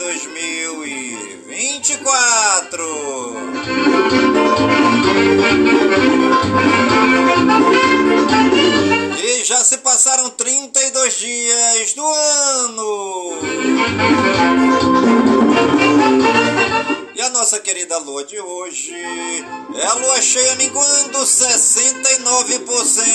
2024. E já se passaram 32 dias do ano. E a nossa querida lua de hoje é a lua cheia minguando 69%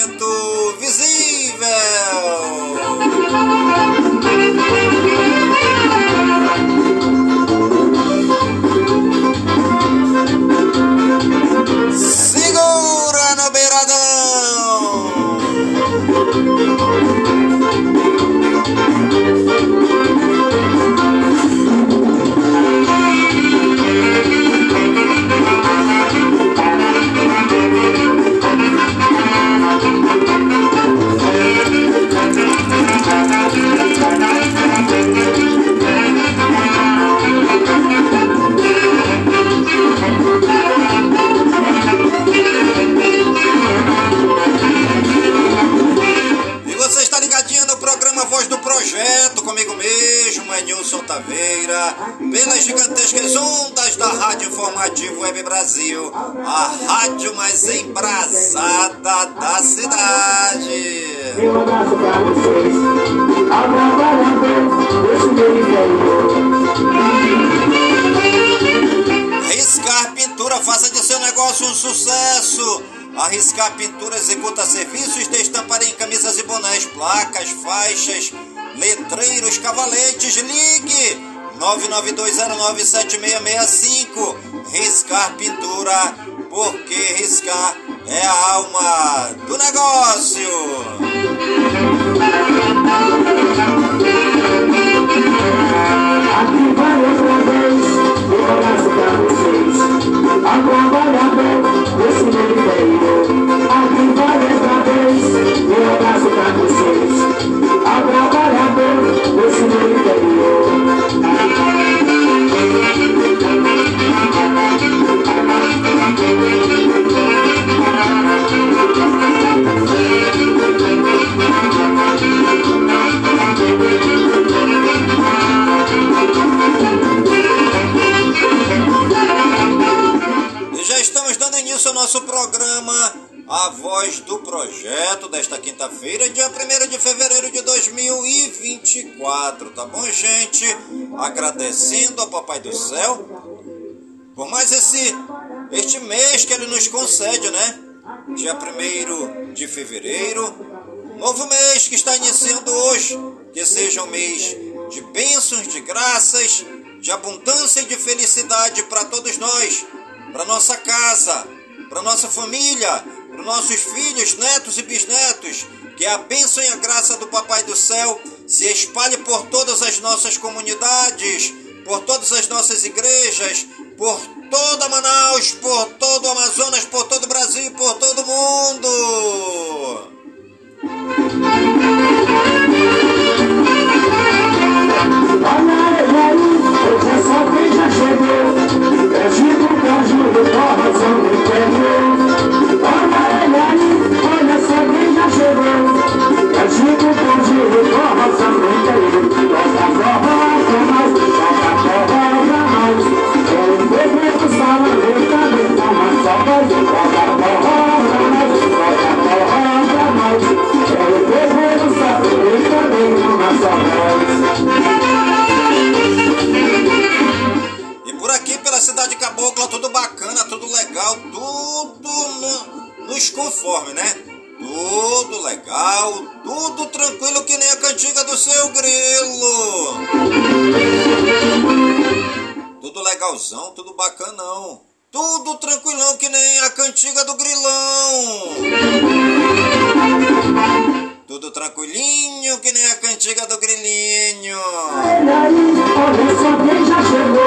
Rádio Informativo Web Brasil, a rádio mais embrasada da cidade. Um abraço pra vocês, ao trabalhador desse meu Pintura, faça de seu negócio um sucesso. Arriscar Pintura executa serviços de estamparia em camisas e bonés, placas, faixas, letreiros, cavaletes. Ligue 992097665. Riscar Pintura, porque riscar é a alma do negócio. Aqui vai outra vez, vocês, ao nosso programa A Voz do Projeto desta quinta-feira, dia 1 de fevereiro de 2024, tá bom, gente? Agradecendo ao Papai do Céu por mais esse este mês que ele nos concede, né? Dia 1 de fevereiro, novo mês que está iniciando hoje, que seja um mês de bênçãos, de graças, de abundância e de felicidade para todos nós, para nossa casa, para nossa família, para nossos filhos, netos e bisnetos, que a bênção e a graça do Papai do Céu se espalhe por todas as nossas comunidades, por todas as nossas igrejas, por toda Manaus, por todo o Amazonas, por todo o Brasil por todo o mundo. Olha aí, hoje essa vez já chegou. Perdido, perdido, corrosão do interior. Olha aí, olha essa vez já chegou. Perdido, perdido, corrosão do interior. E por aqui, pela cidade cabocla, tudo bacana, tudo legal, tudo no- nos conforme, né? Tudo legal, tudo tranquilo que nem a cantiga do seu grilo. Tudo legalzão, tudo bacanão. Tudo tranquilão que nem a cantiga do grilão. Tudo tranquilinho que nem a cantiga do grilinho. Ele aí, olha essa vez já chegou.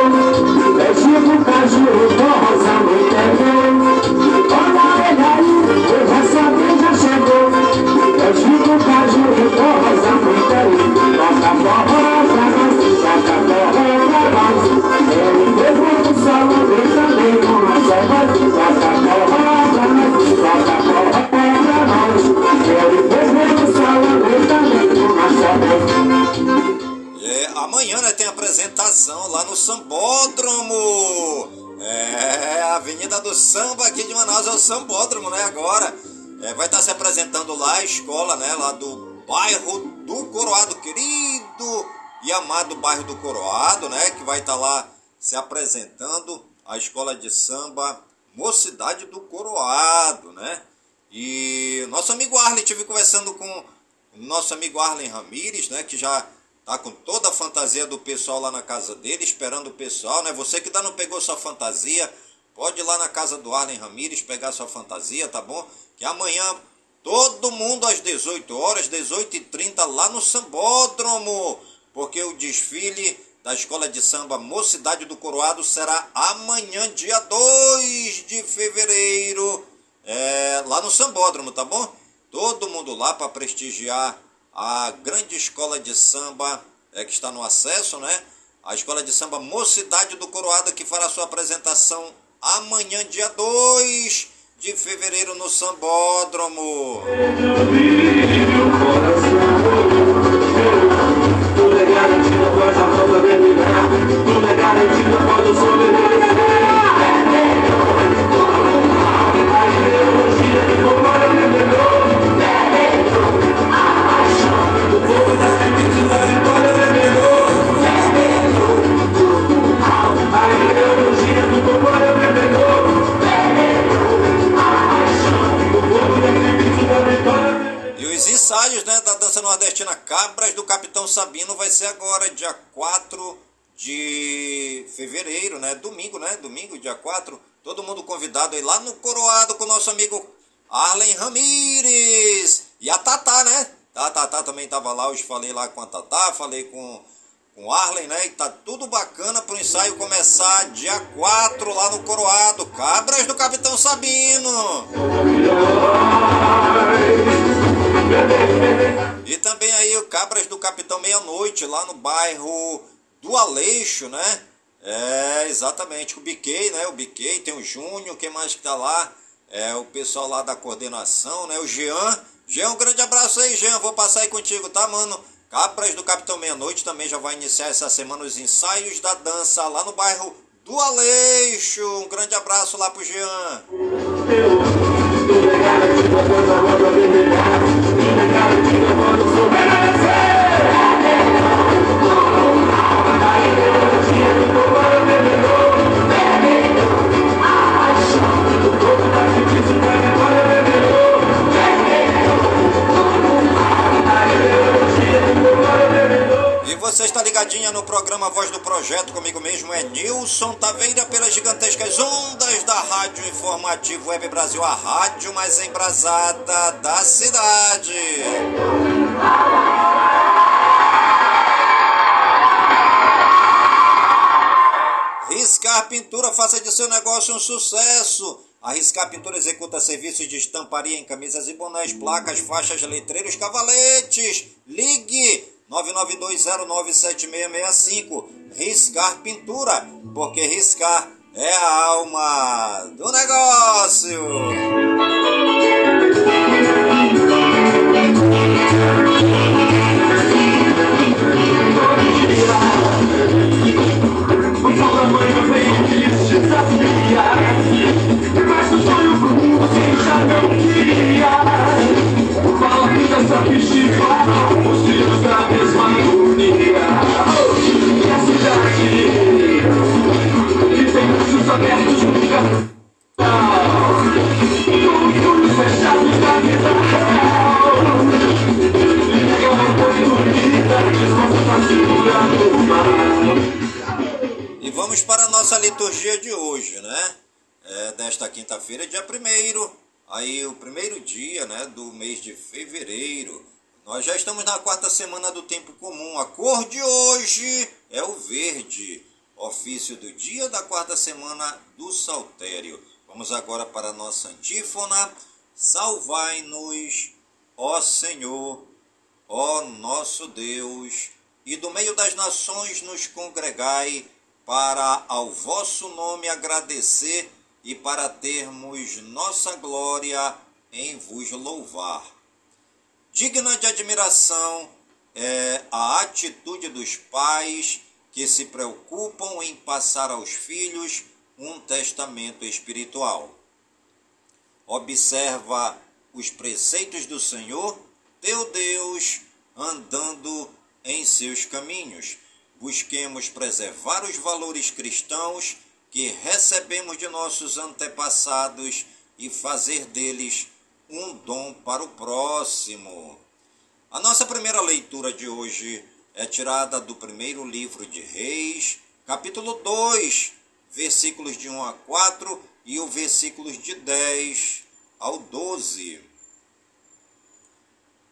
Samba aqui de Manaus é o Sambódromo, né? Agora É, vai estar se apresentando lá a escola, né? Lá do bairro do Coroado, querido e amado bairro do Coroado, né? Que vai estar lá se apresentando a escola de samba Mocidade do Coroado, né? E nosso amigo Arlen, tive conversando com nosso amigo Arlen Ramires, né? Que já tá com toda a fantasia do pessoal lá na casa dele, esperando o pessoal, né? Você que ainda não pegou sua fantasia, pode ir lá na casa do Arlen Ramires pegar sua fantasia, tá bom? Que amanhã todo mundo às 18 horas, 18h30 lá no Sambódromo, porque o desfile da Escola de Samba Mocidade do Coroado será amanhã, dia 2 de fevereiro, é, lá no Sambódromo, tá bom? Todo mundo lá para prestigiar a grande escola de samba é, que está no acesso, né? A escola de samba Mocidade do Coroado que fará sua apresentação amanhã, dia 2 de fevereiro no Sambódromo. É E os ensaios né, da dança nordestina Cabras do Capitão Sabino vai ser agora, dia 4 de fevereiro, né? Domingo, né? Domingo, dia 4. Todo mundo convidado aí lá no Coroado com o nosso amigo Arlen Ramires. E a Tatá, né? A Tatá também estava lá, hoje falei lá com a Tatá, falei com, com Arlen, né? E tá tudo bacana pro ensaio começar dia 4 lá no Coroado. Cabras do Capitão Sabino. E também aí o Cabras do Capitão Meia-Noite, lá no bairro do Aleixo, né? É, exatamente, o Biquei, né? O Biquei, tem o Júnior, quem mais que tá lá? É o pessoal lá da coordenação, né? O Jean. Jean, um grande abraço aí, Jean. Vou passar aí contigo, tá, mano? Cabras do Capitão Meia-Noite também já vai iniciar essa semana os ensaios da dança lá no bairro do Aleixo. Um grande abraço lá pro Jean. Você está ligadinha no programa Voz do Projeto, comigo mesmo é Nilson Taveira, pelas gigantescas ondas da Rádio Informativo Web Brasil, a rádio mais embrasada da cidade. Riscar Pintura, faça de seu negócio um sucesso. A Riscar Pintura executa serviços de estamparia em camisas e bonés, placas, faixas, letreiros, cavaletes. Ligue 992097665. Riscar Pintura, porque riscar é a alma do negócio. E vamos para a nossa liturgia de hoje, né? É, desta quinta-feira, dia 1 aí o primeiro dia né, do mês de fevereiro. Nós já estamos na quarta semana do tempo comum. A cor de hoje é o verde, ofício do dia da quarta semana do saltério. Vamos agora para a nossa antífona. Salvai-nos, ó Senhor, ó nosso Deus, e do meio das nações nos congregai para ao vosso nome agradecer e para termos nossa glória em vos louvar. Digna de admiração é a atitude dos pais que se preocupam em passar aos filhos um testamento espiritual. Observa os preceitos do Senhor, teu Deus, andando em seus caminhos busquemos preservar os valores cristãos que recebemos de nossos antepassados e fazer deles um dom para o próximo. A nossa primeira leitura de hoje é tirada do primeiro livro de Reis, capítulo 2, versículos de 1 a 4 e o versículos de 10 ao 12.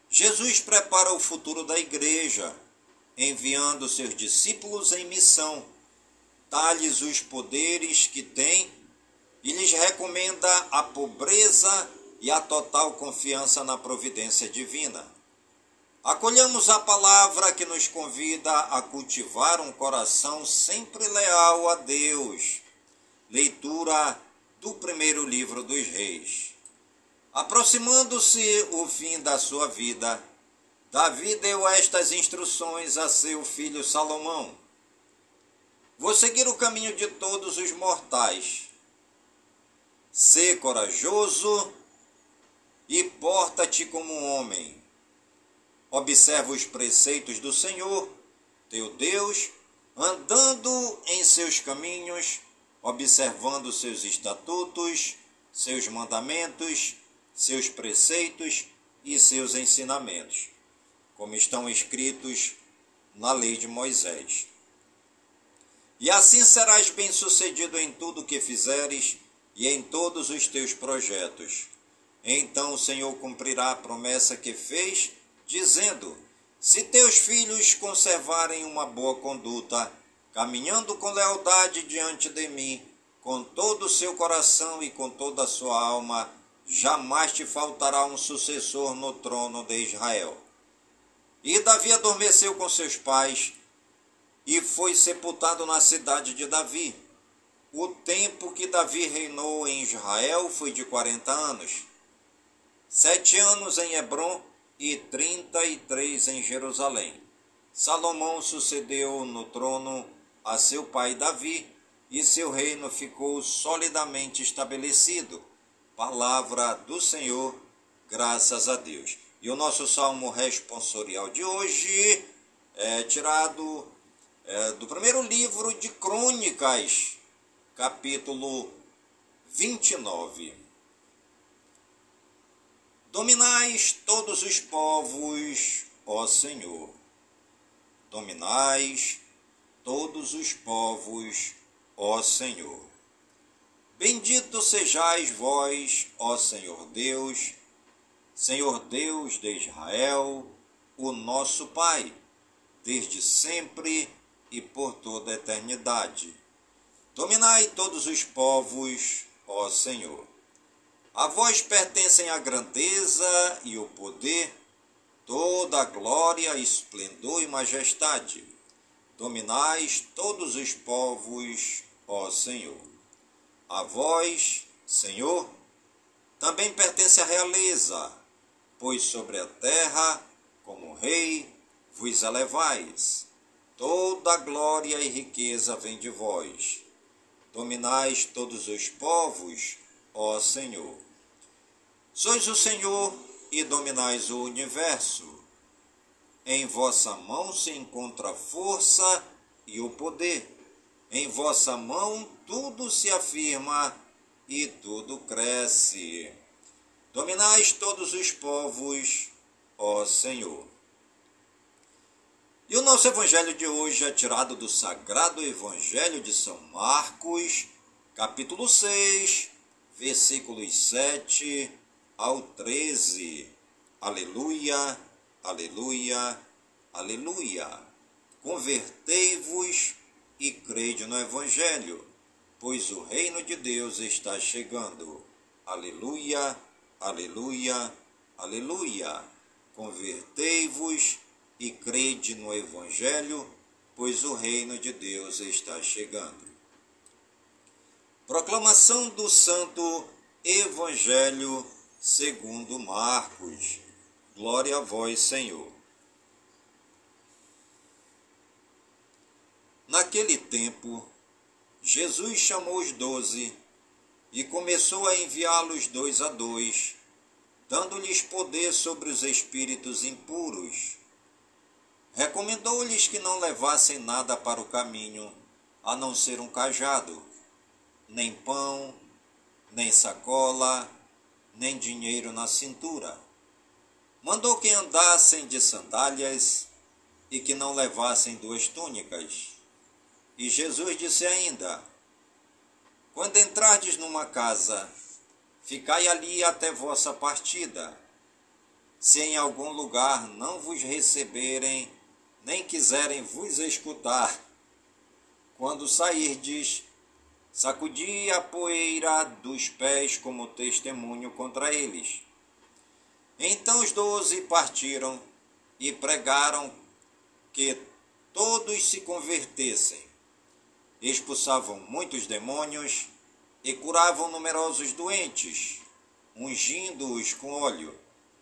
Jesus prepara o futuro da igreja enviando seus discípulos em missão, dá-lhes os poderes que tem e lhes recomenda a pobreza e a total confiança na providência divina. Acolhamos a palavra que nos convida a cultivar um coração sempre leal a Deus. Leitura do primeiro livro dos Reis. Aproximando-se o fim da sua vida, Davi deu estas instruções a seu filho Salomão: Vou seguir o caminho de todos os mortais. Sê corajoso e porta-te como um homem. Observa os preceitos do Senhor, teu Deus, andando em seus caminhos, observando seus estatutos, seus mandamentos, seus preceitos e seus ensinamentos como estão escritos na lei de Moisés. E assim serás bem-sucedido em tudo o que fizeres e em todos os teus projetos. Então o Senhor cumprirá a promessa que fez, dizendo: Se teus filhos conservarem uma boa conduta, caminhando com lealdade diante de mim, com todo o seu coração e com toda a sua alma, jamais te faltará um sucessor no trono de Israel. E Davi adormeceu com seus pais e foi sepultado na cidade de Davi. O tempo que Davi reinou em Israel foi de quarenta anos. Sete anos em Hebron e trinta e três em Jerusalém. Salomão sucedeu no trono a seu pai Davi, e seu reino ficou solidamente estabelecido. Palavra do Senhor, graças a Deus. E o nosso salmo responsorial de hoje é tirado é, do primeiro livro de Crônicas, capítulo 29. Dominais todos os povos, ó Senhor. Dominais todos os povos, ó Senhor. Bendito sejais vós, ó Senhor Deus, Senhor Deus de Israel, o nosso Pai, desde sempre e por toda a eternidade. Dominai todos os povos, ó Senhor. A vós pertencem a grandeza e o poder, toda a glória, esplendor e majestade. Dominais todos os povos, ó Senhor. A vós, Senhor, também pertence a realeza, pois sobre a terra, como rei, vos elevais. Toda glória e riqueza vem de vós. Dominais todos os povos, ó Senhor. Sois o Senhor e dominais o universo. Em vossa mão se encontra a força e o poder. Em vossa mão tudo se afirma e tudo cresce. Dominais todos os povos, ó Senhor. E o nosso evangelho de hoje é tirado do Sagrado Evangelho de São Marcos, capítulo 6, versículos 7 ao 13. Aleluia, aleluia, aleluia. Convertei-vos e crede no Evangelho pois o reino de Deus está chegando. Aleluia, aleluia, aleluia. Convertei-vos e crede no Evangelho, pois o reino de Deus está chegando. Proclamação do Santo Evangelho segundo Marcos. Glória a vós, Senhor. Naquele tempo, Jesus chamou os doze e começou a enviá-los dois a dois, dando-lhes poder sobre os espíritos impuros. Recomendou-lhes que não levassem nada para o caminho, a não ser um cajado, nem pão, nem sacola, nem dinheiro na cintura. Mandou que andassem de sandálias e que não levassem duas túnicas e Jesus disse ainda: Quando entrardes numa casa, ficai ali até vossa partida. Se em algum lugar não vos receberem, nem quiserem vos escutar, quando sairdes, sacudi a poeira dos pés como testemunho contra eles. Então os doze partiram e pregaram que todos se convertessem expulsavam muitos demônios e curavam numerosos doentes, ungindo-os com óleo.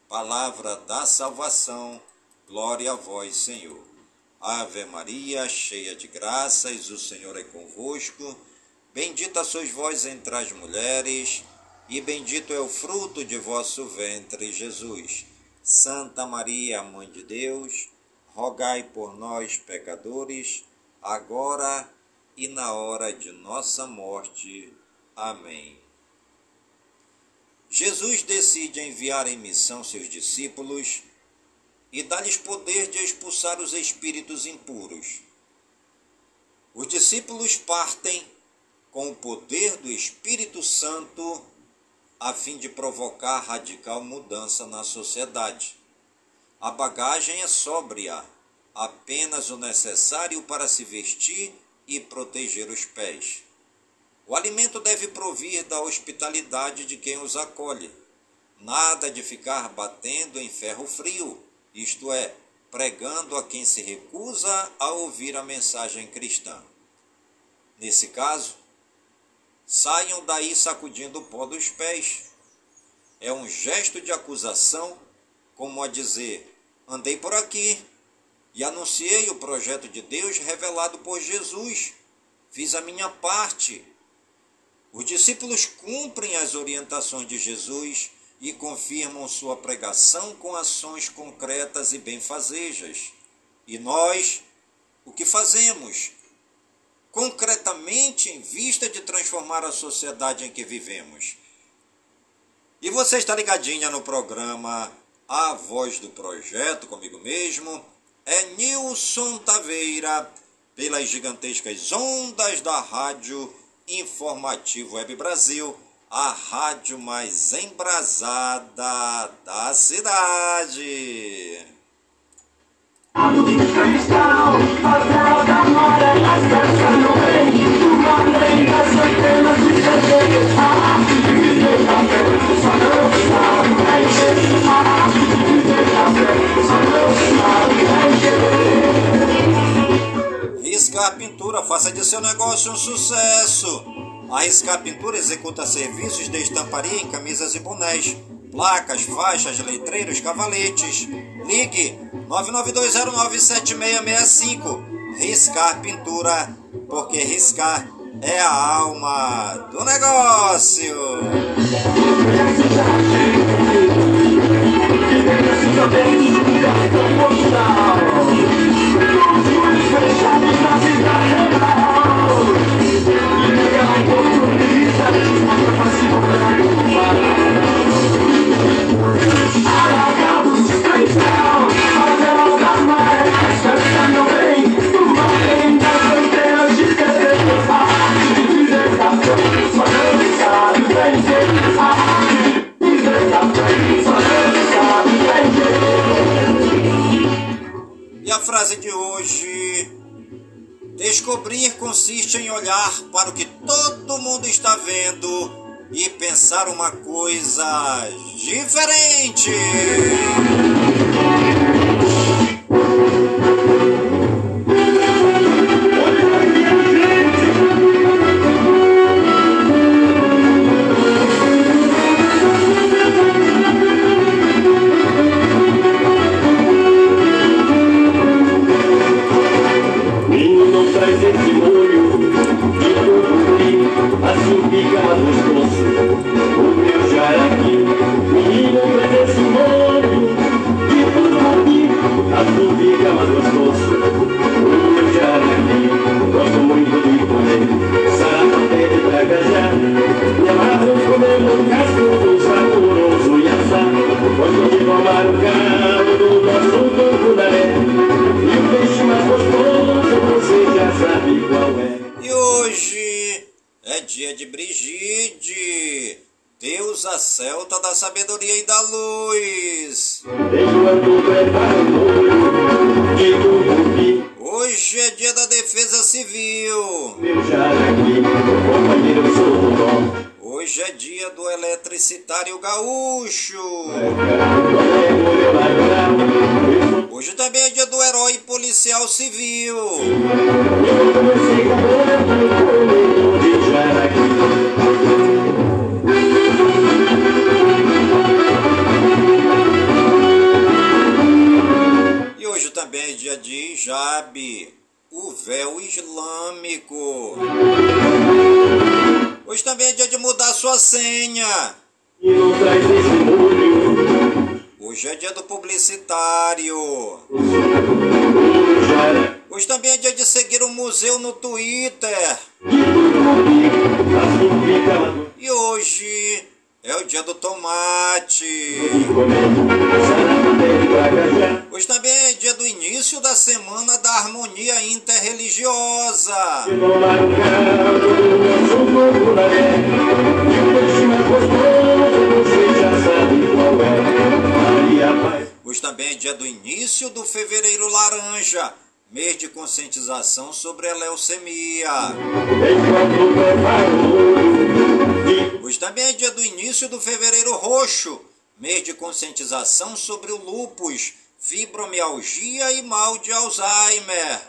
Palavra da salvação, glória a vós, Senhor. Ave Maria, cheia de graças, o Senhor é convosco. Bendita sois vós entre as mulheres, e bendito é o fruto de vosso ventre, Jesus. Santa Maria, Mãe de Deus, rogai por nós, pecadores, agora e na hora de nossa morte. Amém. Jesus decide enviar em missão seus discípulos e dá-lhes poder de expulsar os espíritos impuros. Os discípulos partem com o poder do Espírito Santo a fim de provocar radical mudança na sociedade. A bagagem é sóbria, apenas o necessário para se vestir e proteger os pés. O alimento deve provir da hospitalidade de quem os acolhe. Nada de ficar batendo em ferro frio, isto é, pregando a quem se recusa a ouvir a mensagem cristã. Nesse caso, saiam daí sacudindo o pó dos pés. É um gesto de acusação, como a dizer: andei por aqui, e anunciei o projeto de Deus revelado por Jesus. Fiz a minha parte. Os discípulos cumprem as orientações de Jesus e confirmam sua pregação com ações concretas e benfazejas. E nós, o que fazemos? Concretamente em vista de transformar a sociedade em que vivemos. E você está ligadinha no programa A Voz do Projeto, comigo mesmo é Nilson Taveira, pelas gigantescas ondas da Rádio Informativo Web Brasil, a rádio mais embrasada da cidade. Riscar Pintura, faça de seu negócio um sucesso. A Riscar Pintura executa serviços de estamparia em camisas e bonés placas, faixas, letreiros, cavaletes. Ligue 992097665. Riscar Pintura, porque riscar é a alma do negócio. E a frase de hoje: Descobrir consiste em olhar para o que todo mundo está vendo e pensar uma coisa diferente. É dia de Brigide, deusa celta da sabedoria e da luz. Hoje é dia da defesa civil. Hoje é dia do eletricitário gaúcho. Hoje também é dia do herói policial civil. E hoje também é dia de hijab, o véu islâmico. Hoje também é dia de mudar sua senha. Hoje é dia do publicitário. Hoje também é dia de seguir o museu no Twitter. E hoje é o dia do tomate. Hoje também é dia do início da semana da harmonia interreligiosa. Hoje também é dia do início do fevereiro laranja, mês de conscientização sobre a leucemia. Hoje também é dia do início do fevereiro roxo, mês de conscientização sobre o lúpus, fibromialgia e mal de Alzheimer.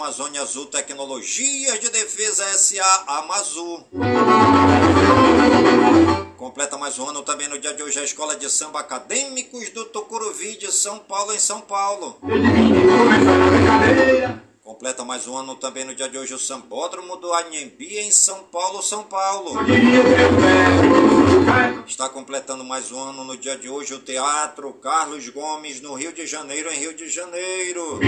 Amazônia Azul Tecnologias de Defesa SA Amazu. Completa mais um ano também no dia de hoje a Escola de Samba Acadêmicos do Tucuruvi de São Paulo, em São Paulo. Completa mais um ano também no dia de hoje o Sambódromo do Anhembi, em São Paulo, São Paulo. Está completando mais um ano no dia de hoje o Teatro Carlos Gomes, no Rio de Janeiro, em Rio de Janeiro.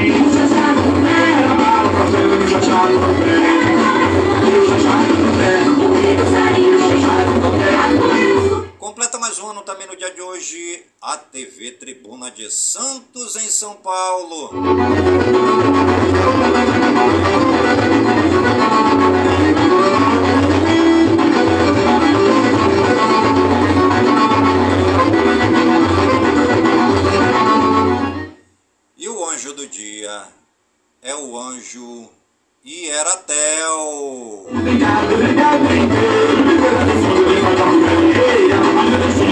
Ano também no dia de hoje a TV Tribuna de Santos, em São Paulo. E o anjo do dia é o anjo Ieratel. Obrigado, obrigado, os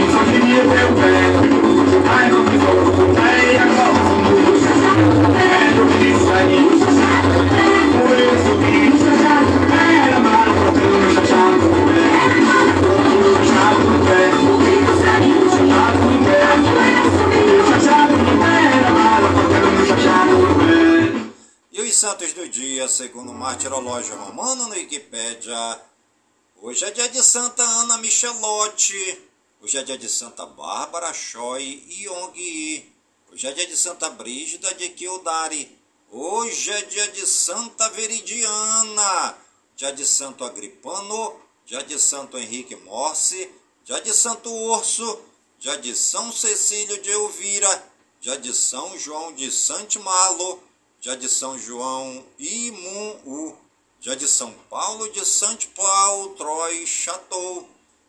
santos do dia, segundo o martirológio romano no Wikipédia, hoje é dia de Santa Ana Michelotti, hoje é dia de Santa Bárbara Choi Yong hoje é dia de Santa Brígida de Kildare, hoje é dia de Santa Veridiana, dia de Santo Agripano, dia de Santo Henrique Morse, dia de Santo Urso, dia de São Cecílio de Elvira, dia de São João de Santimalo, dia de São João Imun-U, dia de São Paulo de Santo Paulo, Troy Chateau.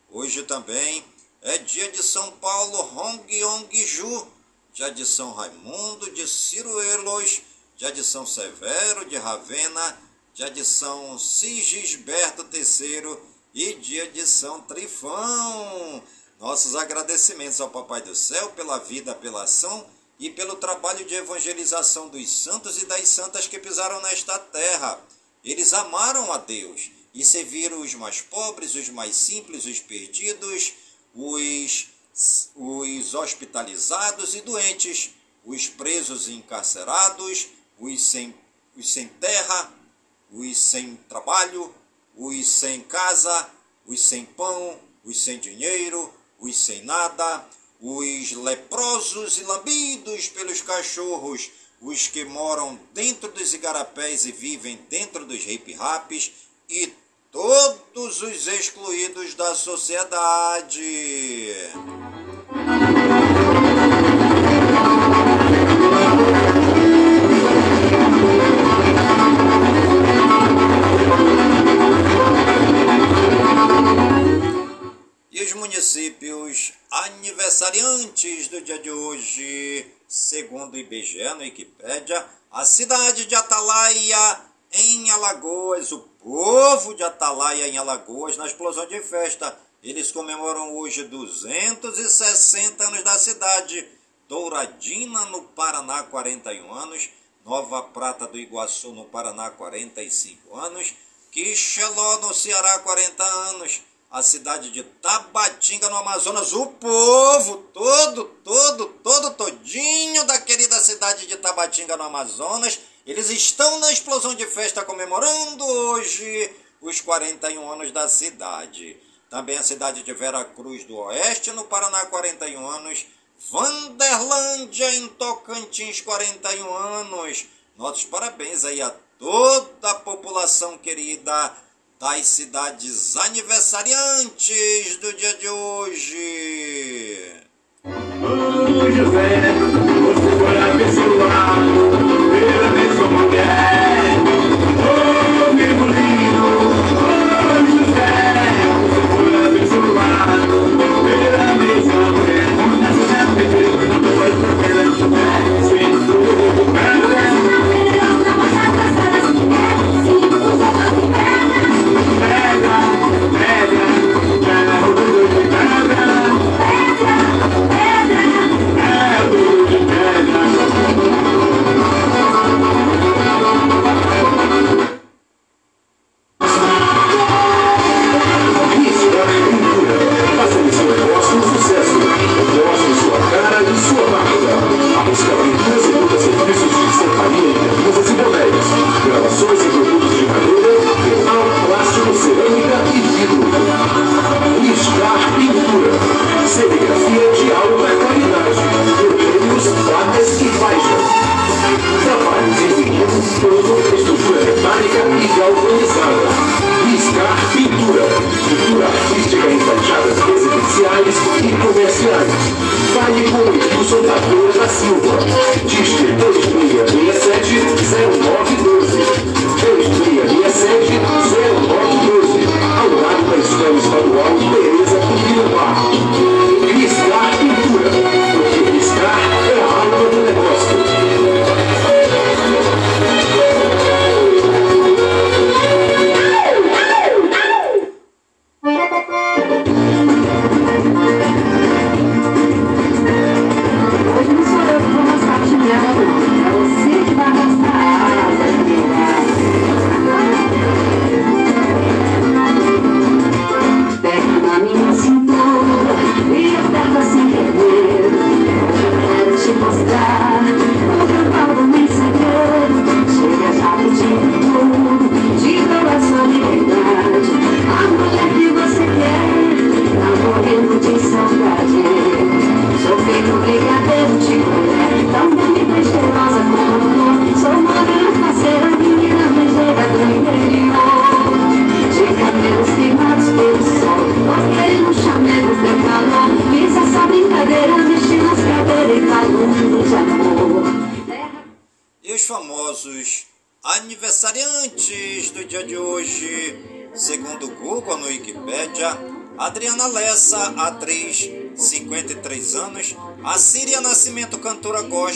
Hoje também é dia de São Paulo Hongyeong-ju, dia de São Raimundo de Ciruelos, dia de São Severo de Ravenna, dia de São Sigisberto III e dia de São Trifão. Nossos agradecimentos ao Papai do Céu pela vida, pela ação e pelo trabalho de evangelização dos santos e das santas que pisaram nesta terra. Eles amaram a Deus e serviram os mais pobres, os mais simples, os perdidos, os, os hospitalizados e doentes, os presos e encarcerados, os sem, os sem terra, os sem trabalho, os sem casa, os sem pão, os sem dinheiro, os sem nada, os leprosos e lambidos pelos cachorros, os que moram dentro dos igarapés e vivem dentro dos hip-raps e todos os excluídos da sociedade. municípios aniversariantes do dia de hoje, segundo o IBGE no Wikipédia, a cidade de Atalaia, em Alagoas, o povo de Atalaia, em Alagoas, na explosão de festa. Eles comemoram hoje 260 anos da cidade. Douradina, no Paraná, 41 anos. Nova Prata do Iguaçu, no Paraná, 45 anos. Quixeló, no Ceará, 40 anos a cidade de Tabatinga, no Amazonas, o povo todo, todo, todo, todinho da querida cidade de Tabatinga, no Amazonas, eles estão na explosão de festa comemorando hoje os 41 anos da cidade. Também a cidade de Vera Cruz do Oeste, no Paraná, 41 anos. Vanderlândia, em Tocantins, 41 anos. Nossos parabéns aí a toda a população querida das cidades aniversariantes do dia de hoje. Você foi abençoado again.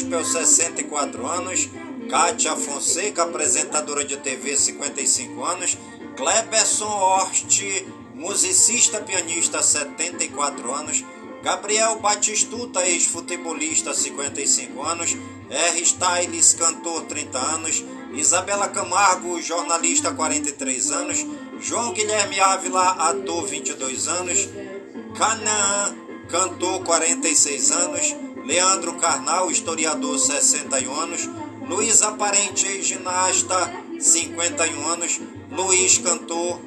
Gospel, 64 anos, Kátia Fonseca, apresentadora de TV, 55 anos, Kleberson Horst, musicista pianista, 74 anos, Gabriel Batistuta, ex-futebolista, 55 anos, R. Styles, cantor, 30 anos, Isabela Camargo, jornalista, 43 anos, João Guilherme Ávila, ator, 22 anos, Canaã, cantor, 46 anos, Leandro Carnal, historiador, 61 anos, Luiz Aparente, ex-ginasta, 51 anos, Luiz, cantor,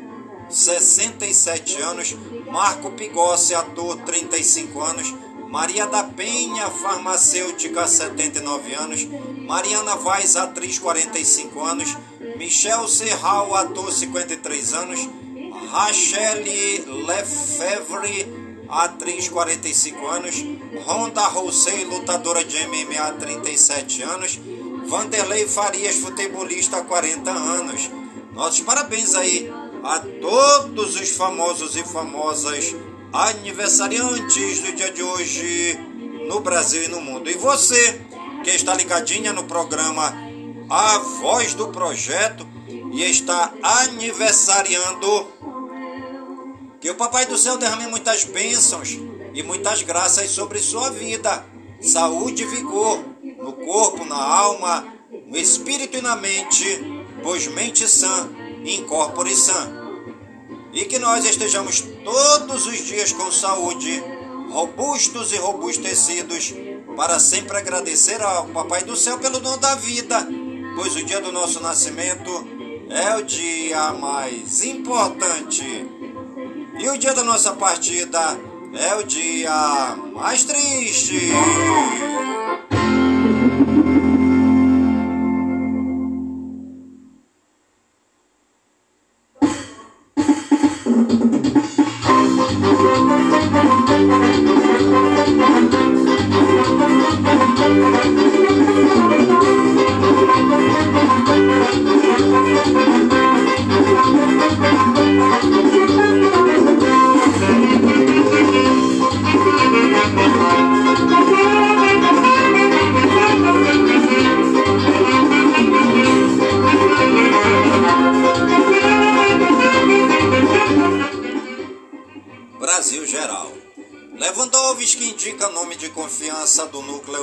67 anos, Marco Pigossi, ator, 35 anos, Maria da Penha, farmacêutica, 79 anos, Mariana Vaz, atriz, 45 anos, Michel Serral, ator, 53 anos, Rachele Lefebvre, atriz, 45 anos, Ronda Rousey, lutadora de MMA, 37 anos, Vanderlei Farias, futebolista, 40 anos. Nossos parabéns aí a todos os famosos e famosas aniversariantes do dia de hoje no Brasil e no mundo. E você que está ligadinha no programa A Voz do Projeto e está aniversariando, que o Papai do Céu derrame muitas bênçãos e muitas graças sobre sua vida, saúde e vigor no corpo, na alma, no espírito e na mente, pois mente sã, incorpore sã. E que nós estejamos todos os dias com saúde, robustos e robustecidos, para sempre agradecer ao Papai do Céu pelo dom da vida, pois o dia do nosso nascimento é o dia mais importante. E o dia da nossa partida é o dia mais triste.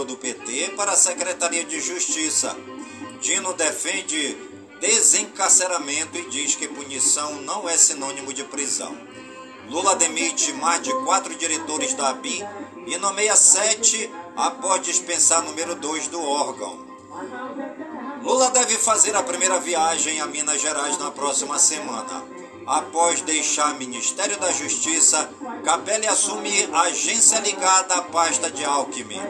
Do PT para a Secretaria de Justiça. Dino defende desencarceramento e diz que punição não é sinônimo de prisão. Lula demite mais de quatro diretores da ABIN e nomeia sete após dispensar número dois do órgão. Lula deve fazer a primeira viagem a Minas Gerais na próxima semana. Após deixar Ministério da Justiça, Capelli assume agência ligada à pasta de Alckmin.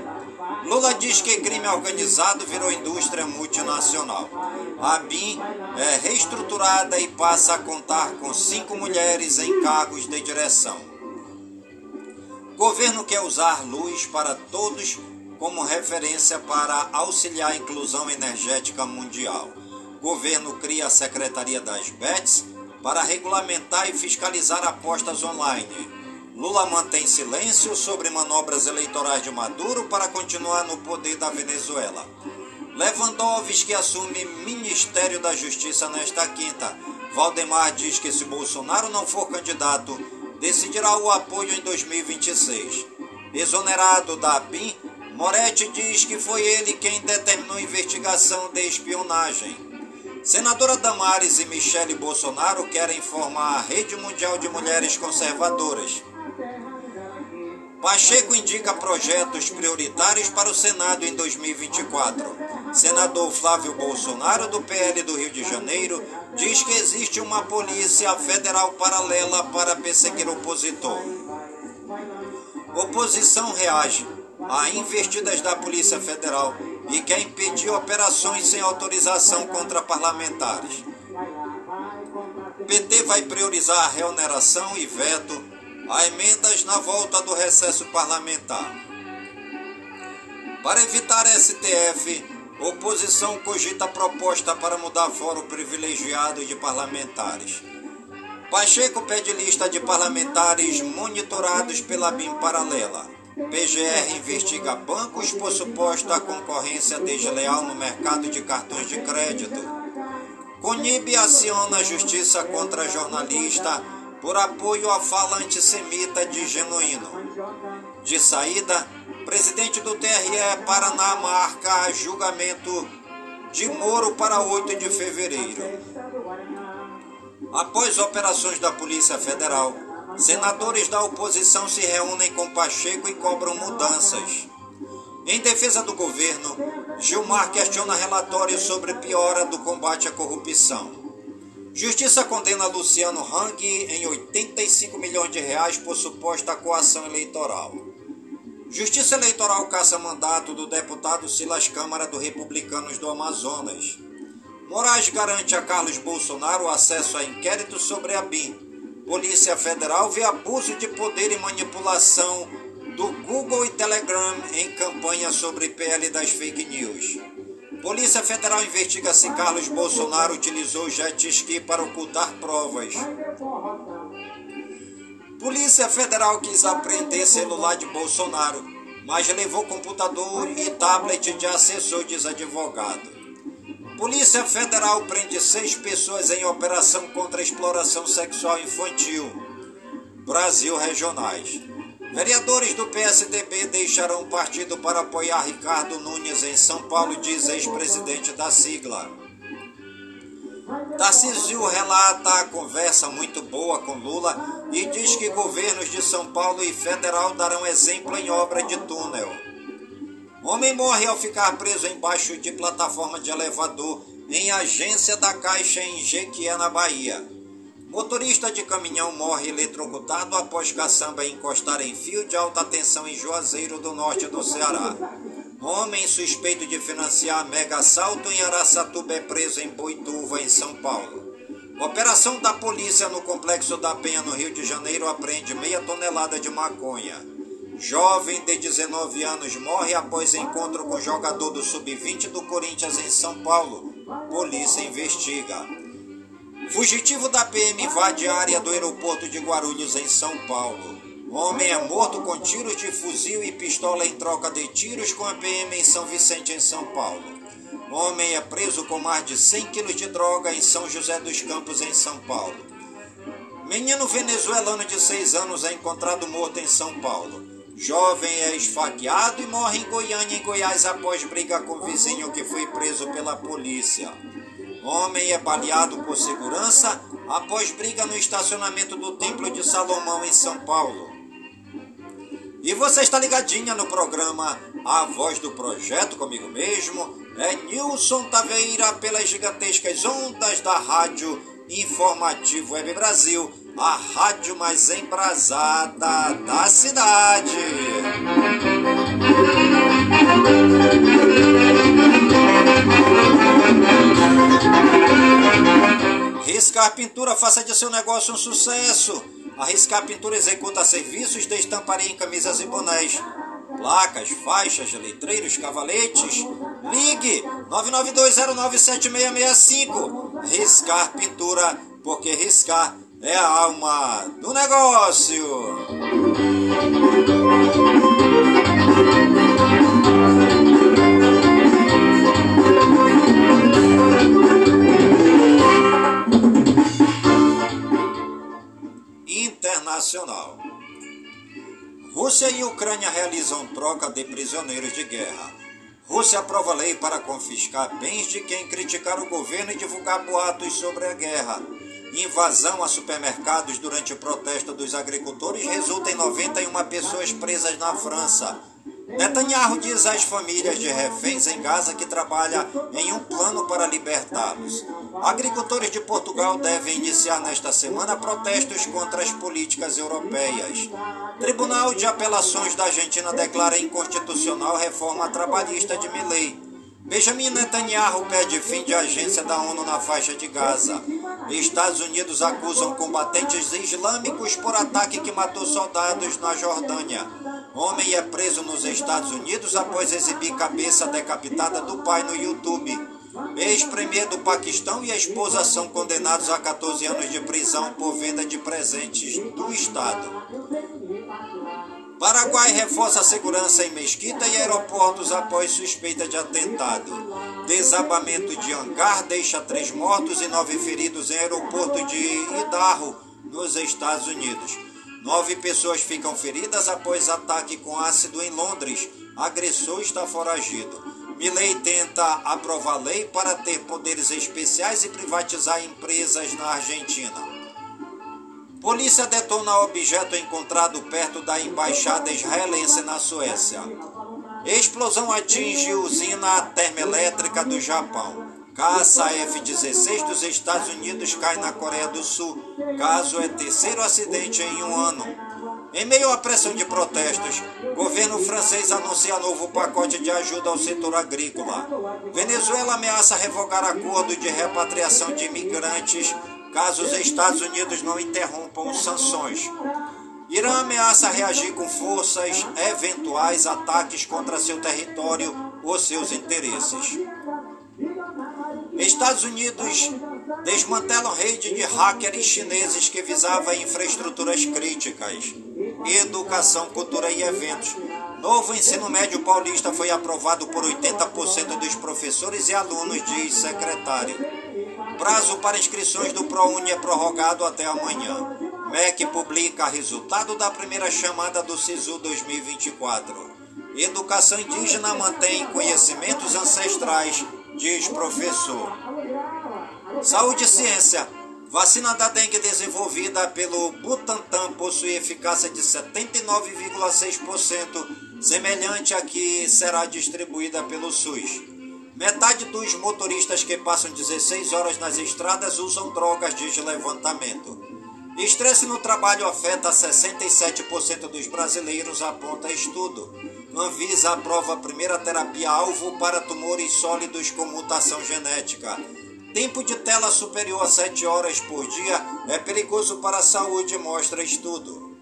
Lula diz que crime organizado virou indústria multinacional. A BIM é reestruturada e passa a contar com cinco mulheres em cargos de direção. Governo quer usar luz para todos como referência para auxiliar a inclusão energética mundial. Governo cria a Secretaria das BETS para regulamentar e fiscalizar apostas online. Lula mantém silêncio sobre manobras eleitorais de Maduro para continuar no poder da Venezuela. Lewandowski assume Ministério da Justiça nesta quinta. Valdemar diz que se Bolsonaro não for candidato, decidirá o apoio em 2026. Exonerado da BIM, Moretti diz que foi ele quem determinou investigação de espionagem. Senadora Damares e Michele Bolsonaro querem formar a Rede Mundial de Mulheres Conservadoras. Pacheco indica projetos prioritários para o Senado em 2024. Senador Flávio Bolsonaro, do PL do Rio de Janeiro, diz que existe uma polícia federal paralela para perseguir opositor. Oposição reage a investidas da Polícia Federal e quer impedir operações sem autorização contra parlamentares. PT vai priorizar a reoneração e veto a emendas na volta do recesso parlamentar. Para evitar STF, oposição cogita proposta para mudar fórum privilegiado de parlamentares. Pacheco pede lista de parlamentares monitorados pela BIM paralela. PGR investiga bancos por suposta concorrência desleal no mercado de cartões de crédito. Conib aciona a justiça contra jornalista por apoio à fala antissemita de Genuíno. De saída, presidente do TRE Paraná marca julgamento de Moro para 8 de fevereiro. Após operações da Polícia Federal, senadores da oposição se reúnem com Pacheco e cobram mudanças. Em defesa do governo, Gilmar questiona relatório sobre piora do combate à corrupção. Justiça condena Luciano Hang em 85 milhões de reais por suposta coação eleitoral. Justiça Eleitoral caça mandato do deputado Silas Câmara do Republicanos do Amazonas. Moraes garante a Carlos Bolsonaro acesso a inquérito sobre a BIM. Polícia Federal vê abuso de poder e manipulação do Google e Telegram em campanha sobre PL das fake news. Polícia Federal investiga se Carlos Bolsonaro utilizou jet ski para ocultar provas. Polícia Federal quis apreender celular de Bolsonaro, mas levou computador e tablet de assessor, diz advogado. Polícia Federal prende seis pessoas em operação contra exploração sexual infantil. Brasil Regionais. Vereadores do PSDB deixarão o partido para apoiar Ricardo Nunes em São Paulo, diz ex-presidente da sigla. Tarcísio relata a conversa muito boa com Lula e diz que governos de São Paulo e federal darão exemplo em obra de túnel. Homem morre ao ficar preso embaixo de plataforma de elevador em agência da Caixa em Jequié, na Bahia. Motorista de caminhão morre eletrocutado após caçamba encostar em fio de alta tensão em Juazeiro do Norte do Ceará. Homem suspeito de financiar mega assalto em Araçatuba é preso em Boituva, em São Paulo. Operação da polícia no Complexo da Penha, no Rio de Janeiro, apreende meia tonelada de maconha. Jovem de 19 anos morre após encontro com jogador do Sub-20 do Corinthians em São Paulo. Polícia investiga. Fugitivo da PM invade a área do aeroporto de Guarulhos, em São Paulo. Homem é morto com tiros de fuzil e pistola em troca de tiros com a PM em São Vicente, em São Paulo. Homem é preso com mais de 100 quilos de droga em São José dos Campos, em São Paulo. Menino venezuelano de 6 anos é encontrado morto em São Paulo. Jovem é esfaqueado e morre em Goiânia, em Goiás, após briga com vizinho que foi preso pela polícia. Homem é baleado por segurança após briga no estacionamento do Templo de Salomão em São Paulo. E você está ligadinha no programa A Voz do Projeto comigo mesmo. É Nilson Taveira pelas gigantescas ondas da Rádio Informativo Web Brasil, a rádio mais embrasada da cidade. Riscar Pintura, faça de seu negócio um sucesso. A Riscar Pintura executa serviços de estamparia em camisas e bonés. Placas, faixas, letreiros, cavaletes. Ligue 992097665. Riscar Pintura, porque riscar é a alma do negócio. Internacional. Rússia e Ucrânia realizam troca de prisioneiros de guerra. Rússia aprova lei para confiscar bens de quem criticar o governo e divulgar boatos sobre a guerra. Invasão a supermercados durante o protesto dos agricultores resulta em 91 pessoas presas na França. Netanyahu diz às famílias de reféns em Gaza que trabalha em um plano para libertá-los. Agricultores de Portugal devem iniciar nesta semana protestos contra as políticas europeias. Tribunal de Apelações da Argentina declara inconstitucional reforma trabalhista de Milley. Benjamin Netanyahu pede fim de agência da ONU na faixa de Gaza. Estados Unidos acusam combatentes islâmicos por ataque que matou soldados na Jordânia. Homem é preso nos Estados Unidos após exibir cabeça decapitada do pai no YouTube. Ex-premier do Paquistão e a esposa são condenados a 14 anos de prisão por venda de presentes do Estado. Paraguai reforça a segurança em mesquita e aeroportos após suspeita de atentado. Desabamento de hangar deixa três mortos e nove feridos em aeroporto de Idaho, nos Estados Unidos. Nove pessoas ficam feridas após ataque com ácido em Londres. Agressor está foragido. Milley tenta aprovar lei para ter poderes especiais e privatizar empresas na Argentina. Polícia detona objeto encontrado perto da embaixada israelense na Suécia. Explosão atinge usina termoelétrica do Japão. Caça F-16 dos Estados Unidos cai na Coreia do Sul. Caso é terceiro acidente em um ano. Em meio à pressão de protestos, governo francês anuncia novo pacote de ajuda ao setor agrícola. Venezuela ameaça revogar acordo de repatriação de imigrantes caso os Estados Unidos não interrompam sanções. Irã ameaça reagir com forças eventuais ataques contra seu território ou seus interesses. Estados Unidos desmantelam rede de hackers chineses que visava infraestruturas críticas, educação, cultura e eventos. Novo ensino médio paulista foi aprovado por 80% dos professores e alunos, diz secretário. Prazo para inscrições do ProUni é prorrogado até amanhã. MEC publica resultado da primeira chamada do SISU 2024. Educação indígena mantém conhecimentos ancestrais, diz professor. Saúde e ciência. Vacina da dengue desenvolvida pelo Butantan possui eficácia de 79,6%, semelhante à que será distribuída pelo SUS. Metade dos motoristas que passam 16 horas nas estradas usam drogas, diz levantamento. Estresse no trabalho afeta 67% dos brasileiros, aponta estudo. Anvisa aprova a primeira terapia-alvo para tumores sólidos com mutação genética. Tempo de tela superior a 7 horas por dia é perigoso para a saúde, mostra estudo.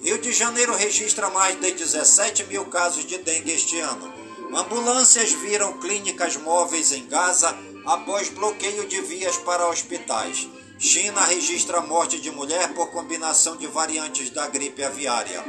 Rio de Janeiro registra mais de 17 mil casos de dengue este ano. Ambulâncias viram clínicas móveis em Gaza após bloqueio de vias para hospitais. China registra morte de mulher por combinação de variantes da gripe aviária.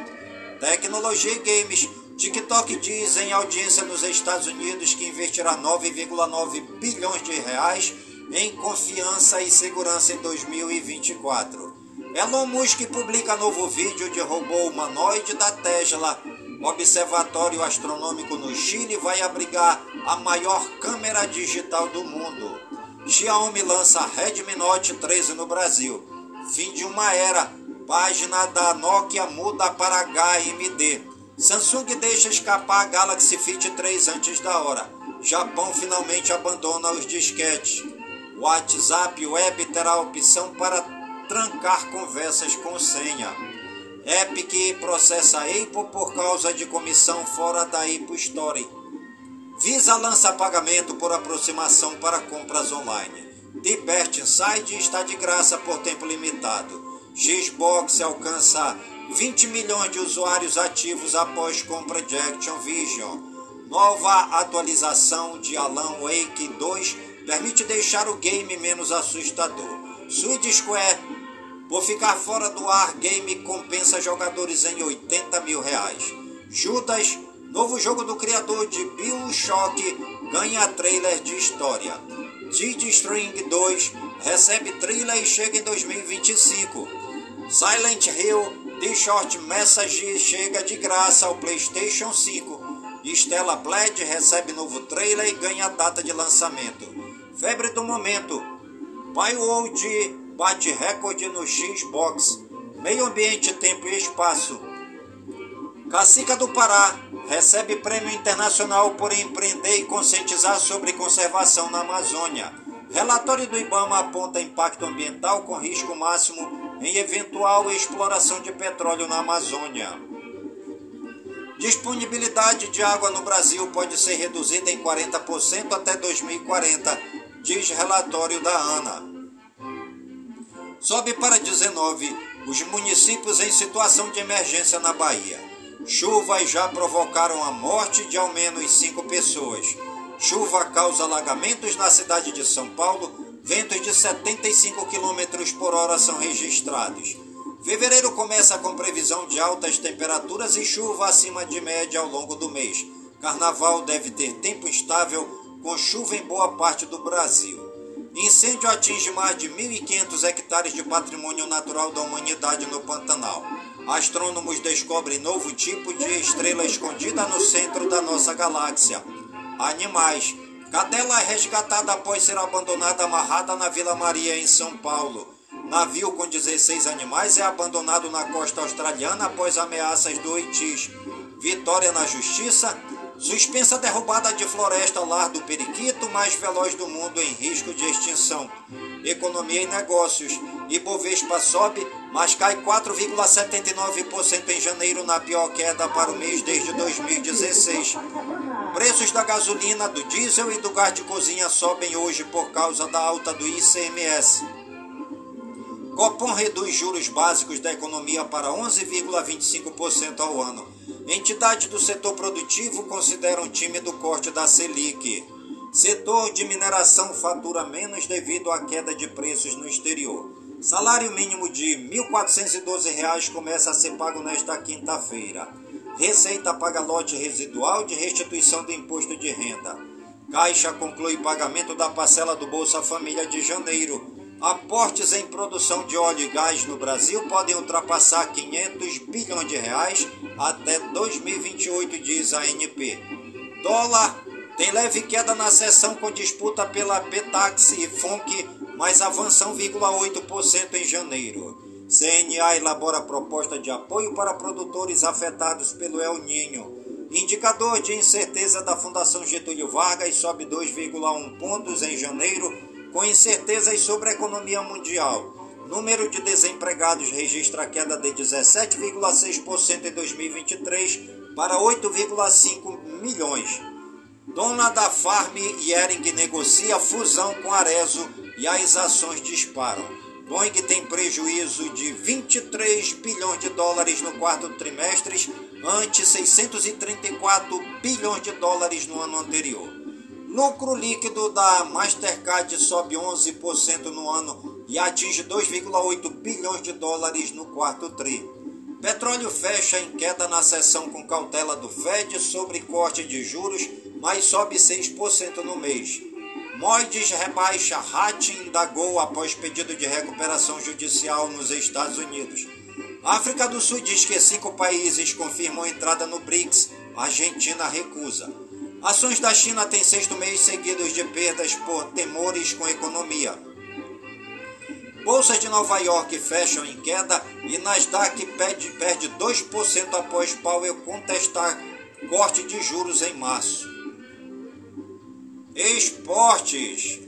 Tecnologia e games. TikTok diz em audiência nos Estados Unidos que investirá 9,9 bilhões de reais em confiança e segurança em 2024. Elon Musk publica novo vídeo de robô humanoide da Tesla Observatório Astronômico no Chile vai abrigar a maior câmera digital do mundo. Xiaomi lança Redmi Note 13 no Brasil. Fim de uma era. Página da Nokia muda para HMD. Samsung deixa escapar a Galaxy Fit 3 antes da hora. Japão finalmente abandona os disquetes. WhatsApp Web terá opção para trancar conversas com senha. Epic processa Apple por causa de comissão fora da Apple Store. Visa lança pagamento por aproximação para compras online. Tibet Inside está de graça por tempo limitado. Xbox alcança 20 milhões de usuários ativos após compra de Activision. Nova atualização de Alan Wake 2 permite deixar o game menos assustador. Swedish Square, por ficar fora do ar, game compensa jogadores em 80 mil reais. Judas, novo jogo do criador de Bioshock, ganha trailer de história. Did String 2 recebe trailer e chega em 2025. Silent Hill The Short Message chega de graça ao PlayStation 5. Stella Bled recebe novo trailer e ganha data de lançamento. Febre do momento. BioWorld bate recorde no Xbox. Meio ambiente, tempo e espaço. Cacica do Pará recebe prêmio internacional por empreender e conscientizar sobre conservação na Amazônia. Relatório do IBAMA aponta impacto ambiental com risco máximo em eventual exploração de petróleo na Amazônia. Disponibilidade de água no Brasil pode ser reduzida em 40% até 2040, diz relatório da ANA. Sobe para 19 os municípios em situação de emergência na Bahia. Chuvas já provocaram a morte de ao menos cinco pessoas. Chuva causa alagamentos na cidade de São Paulo Ventos de 75 km por hora são registrados. Fevereiro começa com previsão de altas temperaturas e chuva acima de média ao longo do mês. Carnaval deve ter tempo estável, com chuva em boa parte do Brasil. Incêndio atinge mais de 1.500 hectares de patrimônio natural da humanidade no Pantanal. Astrônomos descobrem novo tipo de estrela escondida no centro da nossa galáxia. Animais. Cadela é resgatada após ser abandonada amarrada na Vila Maria, em São Paulo. Navio com 16 animais é abandonado na costa australiana após ameaças do Oitis. Vitória na Justiça. Suspensa derrubada de floresta lar do periquito mais veloz do mundo em risco de extinção. Economia e negócios. Ibovespa sobe, mas cai 4,79% em janeiro na pior queda para o mês desde 2016. Preços da gasolina, do diesel e do gás de cozinha sobem hoje por causa da alta do ICMS. Copom reduz juros básicos da economia para 11,25% ao ano. Entidades do setor produtivo consideram tímido corte da Selic. Setor de mineração fatura menos devido à queda de preços no exterior. Salário mínimo de R$ 1.412 começa a ser pago nesta quinta-feira. Receita paga lote residual de restituição do imposto de renda. Caixa conclui pagamento da parcela do Bolsa Família de janeiro. Aportes em produção de óleo e gás no Brasil podem ultrapassar 500 bilhões de reais até 2028, diz a ANP. Dólar tem leve queda na sessão com disputa pela Petax e FONC, mas avança 1,8% em janeiro. CNA elabora proposta de apoio para produtores afetados pelo El Ninho. Indicador de incerteza da Fundação Getúlio Vargas sobe 2,1 pontos em janeiro, com incertezas sobre a economia mundial. Número de desempregados registra queda de 17,6% em 2023 para 8,5 milhões. Dona da Farm Yering negocia fusão com Arezo e as ações disparam. Boeing tem prejuízo de 23 bilhões de dólares no quarto trimestre, ante 634 bilhões de dólares no ano anterior. Lucro líquido da Mastercard sobe 11% no ano e atinge 2,8 bilhões de dólares no quarto tri. Petróleo fecha em queda na sessão com cautela do Fed sobre corte de juros, mas sobe 6% no mês. Moides rebaixa rating da Gol após pedido de recuperação judicial nos Estados Unidos. África do Sul diz que cinco países confirmam entrada no BRICS. Argentina recusa. Ações da China têm sexto mês seguidos de perdas por temores com a economia. Bolsas de Nova York fecham em queda e Nasdaq perde, perde 2% após Powell contestar corte de juros em março. Esportes.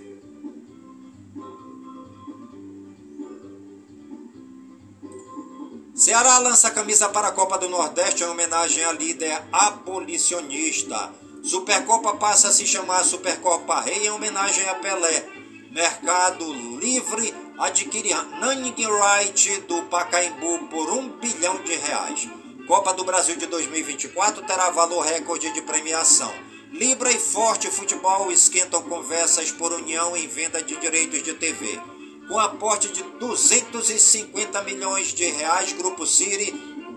Ceará lança camisa para a Copa do Nordeste em homenagem à líder abolicionista. Supercopa passa a se chamar Supercopa Rei em homenagem a Pelé. Mercado Livre adquire Nanning Right do Pacaembu por um bilhão de reais. Copa do Brasil de 2024 terá valor recorde de premiação. Libra e Forte Futebol esquentam conversas por união em venda de direitos de TV. Com aporte de 250 milhões de reais, Grupo Siri,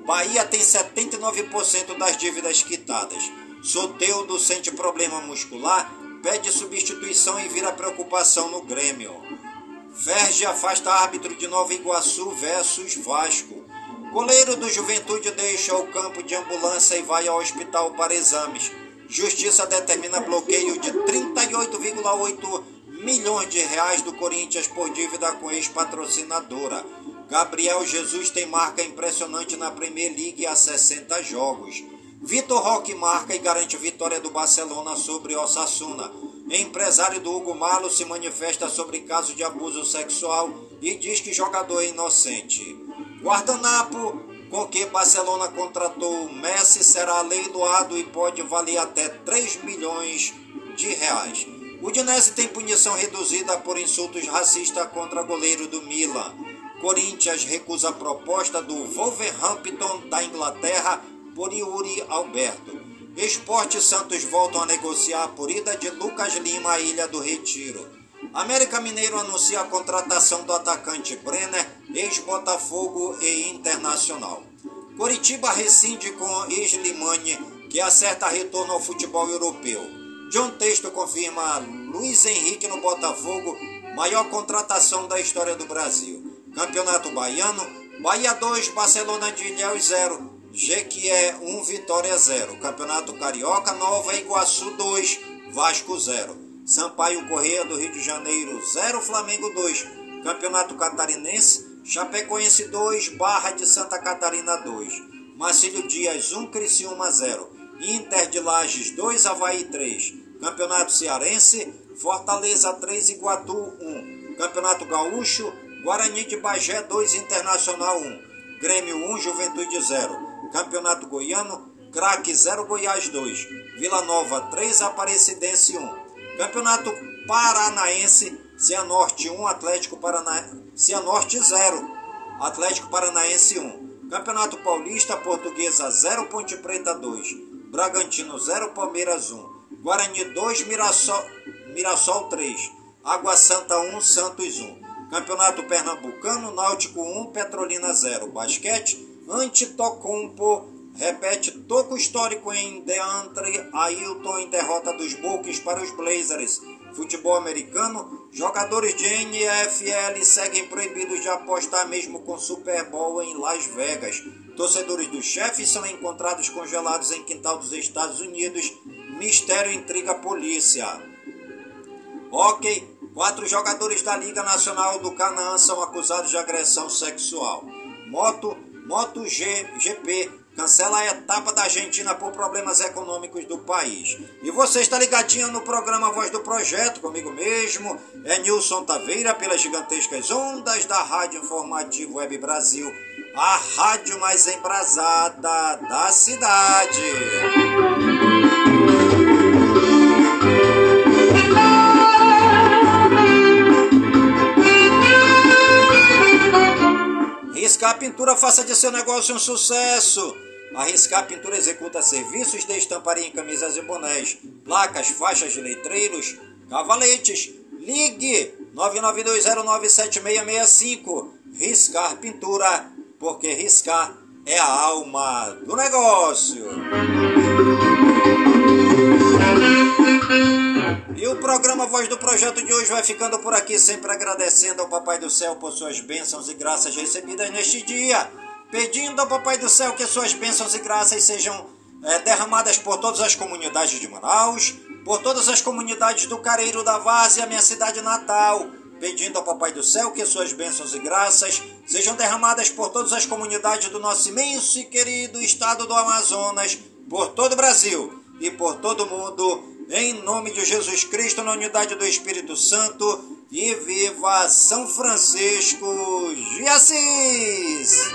Bahia tem 79% das dívidas quitadas. Soteudo sente problema muscular, pede substituição e vira preocupação no Grêmio. Ferge afasta árbitro de Nova Iguaçu versus Vasco. Goleiro do Juventude deixa o campo de ambulância e vai ao hospital para exames. Justiça determina bloqueio de 38,8 milhões de reais do Corinthians por dívida com ex-patrocinadora. Gabriel Jesus tem marca impressionante na Premier League há 60 jogos. Vitor Roque marca e garante vitória do Barcelona sobre Osasuna. Empresário do Hugo Malo se manifesta sobre caso de abuso sexual e diz que jogador é inocente. Guardanapo com que Barcelona contratou Messi será leiloado e pode valer até 3 milhões de reais. O Udinese tem punição reduzida por insultos racistas contra goleiro do Milan. Corinthians recusa a proposta do Wolverhampton da Inglaterra por Yuri Alberto. Esporte Santos voltam a negociar por ida de Lucas Lima à Ilha do Retiro. América Mineiro anuncia a contratação do atacante Brenner, ex-Botafogo e Internacional. Coritiba rescinde com Islimani, que acerta retorno ao futebol europeu. John Texto confirma Luiz Henrique no Botafogo, maior contratação da história do Brasil. Campeonato Baiano, Bahia 2, Barcelona de Ilhéus 0, Jequié 1, Vitória 0. Campeonato Carioca, Nova Iguaçu 2, Vasco 0. Sampaio Correia do Rio de Janeiro 0, Flamengo 2. Campeonato Catarinense, Chapecoense 2, Barra de Santa Catarina 2. Marcílio Dias 1, Criciúma 0. Inter de Lages 2, Havaí 3. Campeonato Cearense, Fortaleza 3, Iguatu 1. Campeonato Gaúcho, Guarani de Bagé 2, Internacional 1. Grêmio 1, Juventude 0. Campeonato Goiano, Craque 0, Goiás 2. Vila Nova 3, Aparecidense 1. Campeonato Paranaense, Cianorte 1, Atlético Paranaense, Cianorte 0, Atlético Paranaense 1. Campeonato Paulista, Portuguesa 0, Ponte Preta 2. Bragantino 0, Palmeiras 1. Guarani 2, Mirassol, Mirassol 3. Água Santa 1, Santos 1. Campeonato Pernambucano, Náutico 1, Petrolina 0. Basquete, Antetokounmpo repete toco histórico em Deandre Ailton em derrota dos Bucks para os Blazers. Futebol americano, jogadores de NFL seguem proibidos de apostar mesmo com Super Bowl em Las Vegas. Torcedores dos chefes são encontrados congelados em quintal dos Estados Unidos. Mistério intriga a polícia. Ok, quatro jogadores da Liga Nacional do Canaã são acusados de agressão sexual. Moto MotoGP cancela a etapa da Argentina por problemas econômicos do país. E você está ligadinho no programa Voz do Projeto, comigo mesmo, é Nilson Taveira, pelas gigantescas ondas da Rádio Informativo Web Brasil, a rádio mais embrasada da cidade. Pintura faça de seu negócio um sucesso. A Riscar Pintura executa serviços de estamparia em camisas e bonés, placas, faixas de letreiros, cavaletes. Ligue 992097665. Riscar Pintura, porque riscar é a alma do negócio. E o programa Voz do Projeto de hoje vai ficando por aqui, sempre agradecendo ao Papai do Céu por suas bênçãos e graças recebidas neste dia. Pedindo ao Papai do Céu que suas bênçãos e graças sejam é, derramadas por todas as comunidades de Manaus, por todas as comunidades do Careiro da Várzea, minha cidade natal. Pedindo ao Papai do Céu que suas bênçãos e graças sejam derramadas por todas as comunidades do nosso imenso e querido estado do Amazonas, por todo o Brasil e por todo o mundo em nome de Jesus Cristo, na unidade do Espírito Santo, e viva São Francisco de Assis!